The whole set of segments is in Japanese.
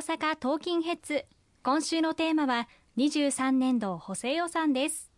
阪トーキンヘッズ。今週のテーマは23年度補正予算です。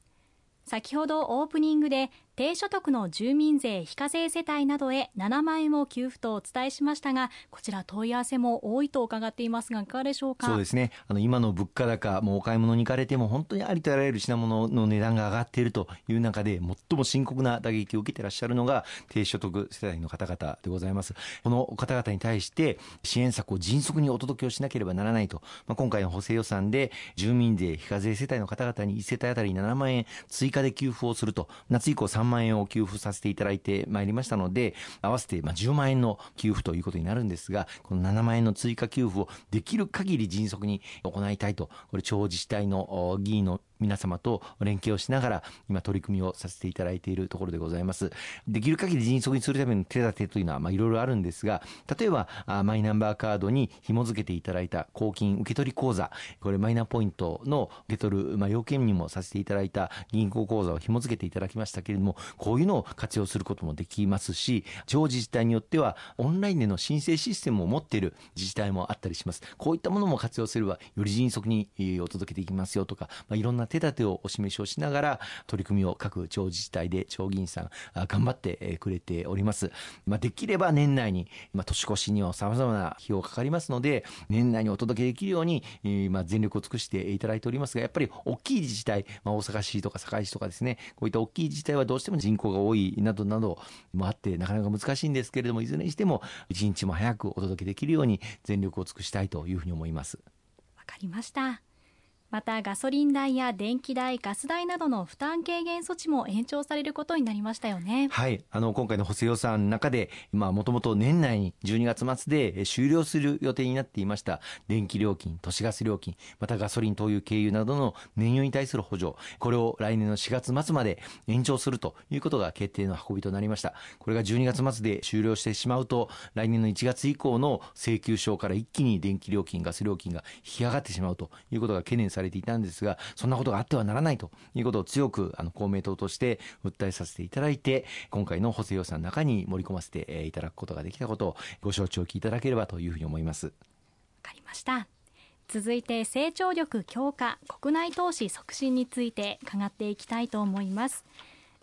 先ほどオープニングで低所得の住民税非課税世帯などへ7万円を給付とお伝えしましたがこちら問い合わせも多いと伺っていますがいかがでしょうか？そうですね。あの今の物価高もうお買い物に行かれても本当にありとあらゆる品物の値段が上がっているという中で最も深刻な打撃を受けていらっしゃるのが低所得世帯の方々でございます。この方々に対して支援策を迅速にお届けをしなければならないと、まあ、今回の補正予算で住民税非課税世帯の方々に1世帯当たり7万円追加で給付をすると。夏以降3万円を給付させていただいてまいりましたので、合わせてまあ10万円の給付ということになるんですが、この7万円の追加給付をできる限り迅速に行いたいと、これ地方自治体の議員の皆様と連携をしながら今取り組みをさせていただいているところでございます。できる限り迅速にするための手立てというのはまあいろいろあるんですが例えばマイナンバーカードに紐付けていただいた公金受取口座。これマイナポイントの受け取る、まあ、要件にもさせていただいた銀行口座を紐付けていただきましたけれどもこういうのを活用することもできますし地方自治体によってはオンラインでの申請システムを持っている自治体もあったりします。こういったものも活用すればより迅速にお届けできますよとか、まあ、いろんな手立てをお示しをしながら取り組みを各地方自治体で地方議員さん頑張ってくれております。まあ、できれば年内に、まあ、年越しには様々な費用がかかりますので年内にお届けできるように、まあ、全力を尽くしていただいておりますがやっぱり大きい自治体、まあ、大阪市とか堺市とかですねこういった大きい自治体はどうしても人口が多いなどなどもあってなかなか難しいんですけれどもいずれにしても一日も早くお届けできるように全力を尽くしたいというふうに思います。わかりました。またガソリン代や電気代ガス代などの負担軽減措置も延長されることになりましたよね。はい。あの今回の補正予算の中でまあもともと年内に12月末で終了する予定になっていました電気料金都市ガス料金またガソリン灯油経由などの燃油に対する補助これを来年の4月末まで延長するということが決定の運びとなりました。これが12月末で終了してしまうと来年の1月以降の請求書から一気に電気料金ガス料金が引き上がってしまうということが懸念されされていたんですがそんなことがあってはならないということを強くあの公明党として訴えさせていただいて今回の補正予算の中に盛り込ませていただくことができたことをご承知おきいただければというふうに思います。わかりました。続いて成長力強化国内投資促進について伺っていきたいと思います。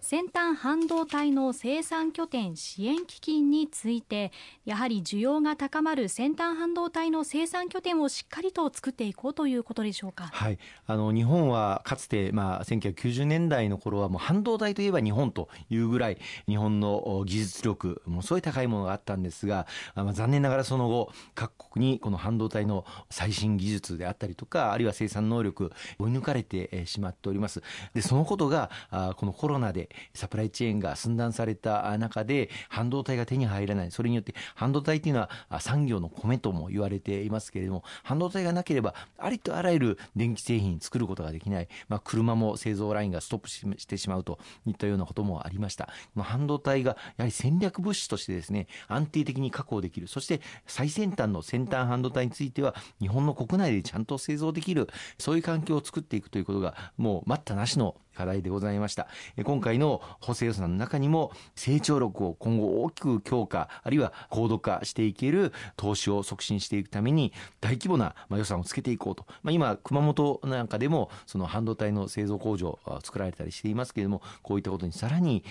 先端半導体の生産拠点支援基金についてやはり需要が高まる先端半導体の生産拠点をしっかりと作っていこうということでしょうか、はい、あの日本はかつて、まあ、1990年代の頃はもう半導体といえば日本というぐらい日本の技術力ものすごい高いものがあったんですが、まあ、残念ながらその後各国にこの半導体の最新技術であったりとかあるいは生産能力追い抜かれてしまっております。でそのことがこのコロナでサプライチェーンが寸断された中で半導体が手に入らない。それによって半導体っていうのは産業の米とも言われていますけれども半導体がなければありとあらゆる電気製品作ることができない、まあ、車も製造ラインがストップしてしまうといったようなこともありました。半導体がやはり戦略物資としてですね安定的に確保できる。そして最先端の先端半導体については日本の国内でちゃんと製造できる。そういう環境を作っていくということがもう待ったなしの課題でございました今回の補正予算の中にも成長力を今後大きく強化あるいは高度化していける投資を促進していくために大規模な予算をつけていこうと、まあ、今熊本なんかでもその半導体の製造工場作られたりしていますけれどもこういったことにさらに、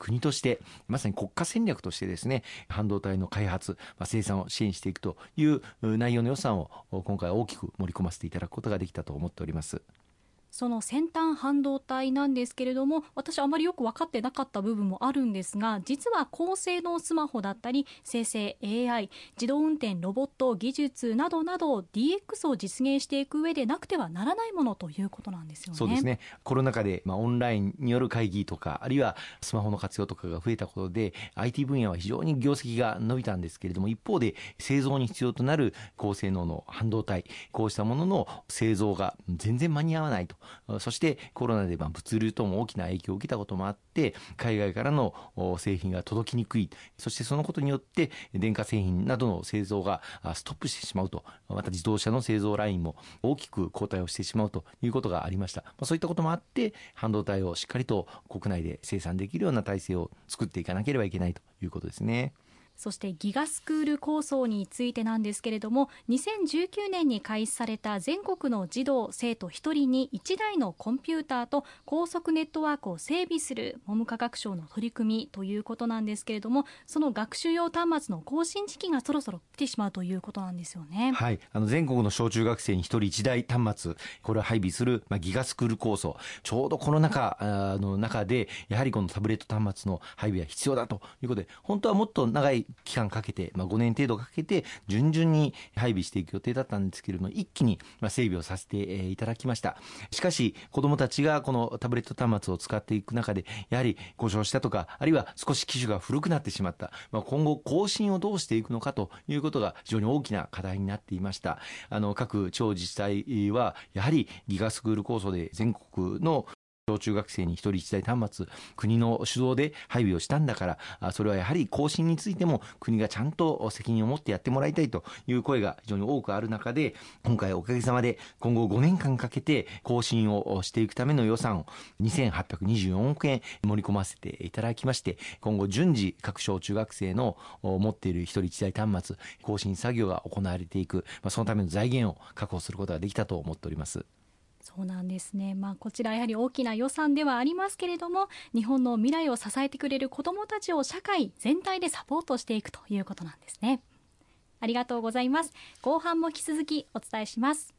国としてまさに国家戦略としてですね半導体の開発、まあ、生産を支援していくという内容の予算を今回大きく盛り込ませていただくことができたと思っております。その先端半導体なんですけれども私あまりよく分かってなかった部分もあるんですが実は高性能スマホだったり生成 AI 自動運転ロボット技術などなど DX を実現していく上でなくてはならないものということなんですよね。そうですねコロナ禍で、まあ、オンラインによる会議とかあるいはスマホの活用とかが増えたことで IT 分野は非常に業績が伸びたんですけれども一方で製造に必要となる高性能の半導体こうしたものの製造が全然間に合わないとそしてコロナで物流とも大きな影響を受けたこともあって海外からの製品が届きにくい。そしてそのことによって電化製品などの製造がストップしてしまうと。また自動車の製造ラインも大きく後退をしてしまうということがありました。そういったこともあって半導体をしっかりと国内で生産できるような体制を作っていかなければいけないということですね。そしてギガスクール構想についてなんですけれども2019年に開始された全国の児童生徒1人に1台のコンピューターと高速ネットワークを整備する文部科学省の取り組みということなんですけれどもその学習用端末の更新時期がそろそろ来てしまうということなんですよね。はいあの全国の小中学生に1人1台端末これを配備する、まあ、ギガスクール構想ちょうどこの中の中でやはりこのタブレット端末の配備は必要だということで本当はもっと長い期間かけて、まあ、5年程度かけて順々に配備していく予定だったんですけれども一気に整備をさせていただきました。しかし子どもたちがこのタブレット端末を使っていく中でやはり故障したとかあるいは少し機種が古くなってしまった、まあ、今後更新をどうしていくのかということが非常に大きな課題になっていました。あの各地方自治体はやはりギガスクール構想で全国の小中学生に1人1台端末国の主導で配備をしたんだからそれはやはり更新についても国がちゃんと責任を持ってやってもらいたいという声が非常に多くある中で今回おかげさまで今後5年間かけて更新をしていくための予算を2824億円盛り込ませていただきまして今後順次各小中学生の持っている1人1台端末更新作業が行われていくそのための財源を確保することができたと思っております。そうなんですね、まあ、こちらやはり大きな予算ではありますけれども日本の未来を支えてくれる子どもたちを社会全体でサポートしていくということなんですね。ありがとうございます。後半も引き続きお伝えします。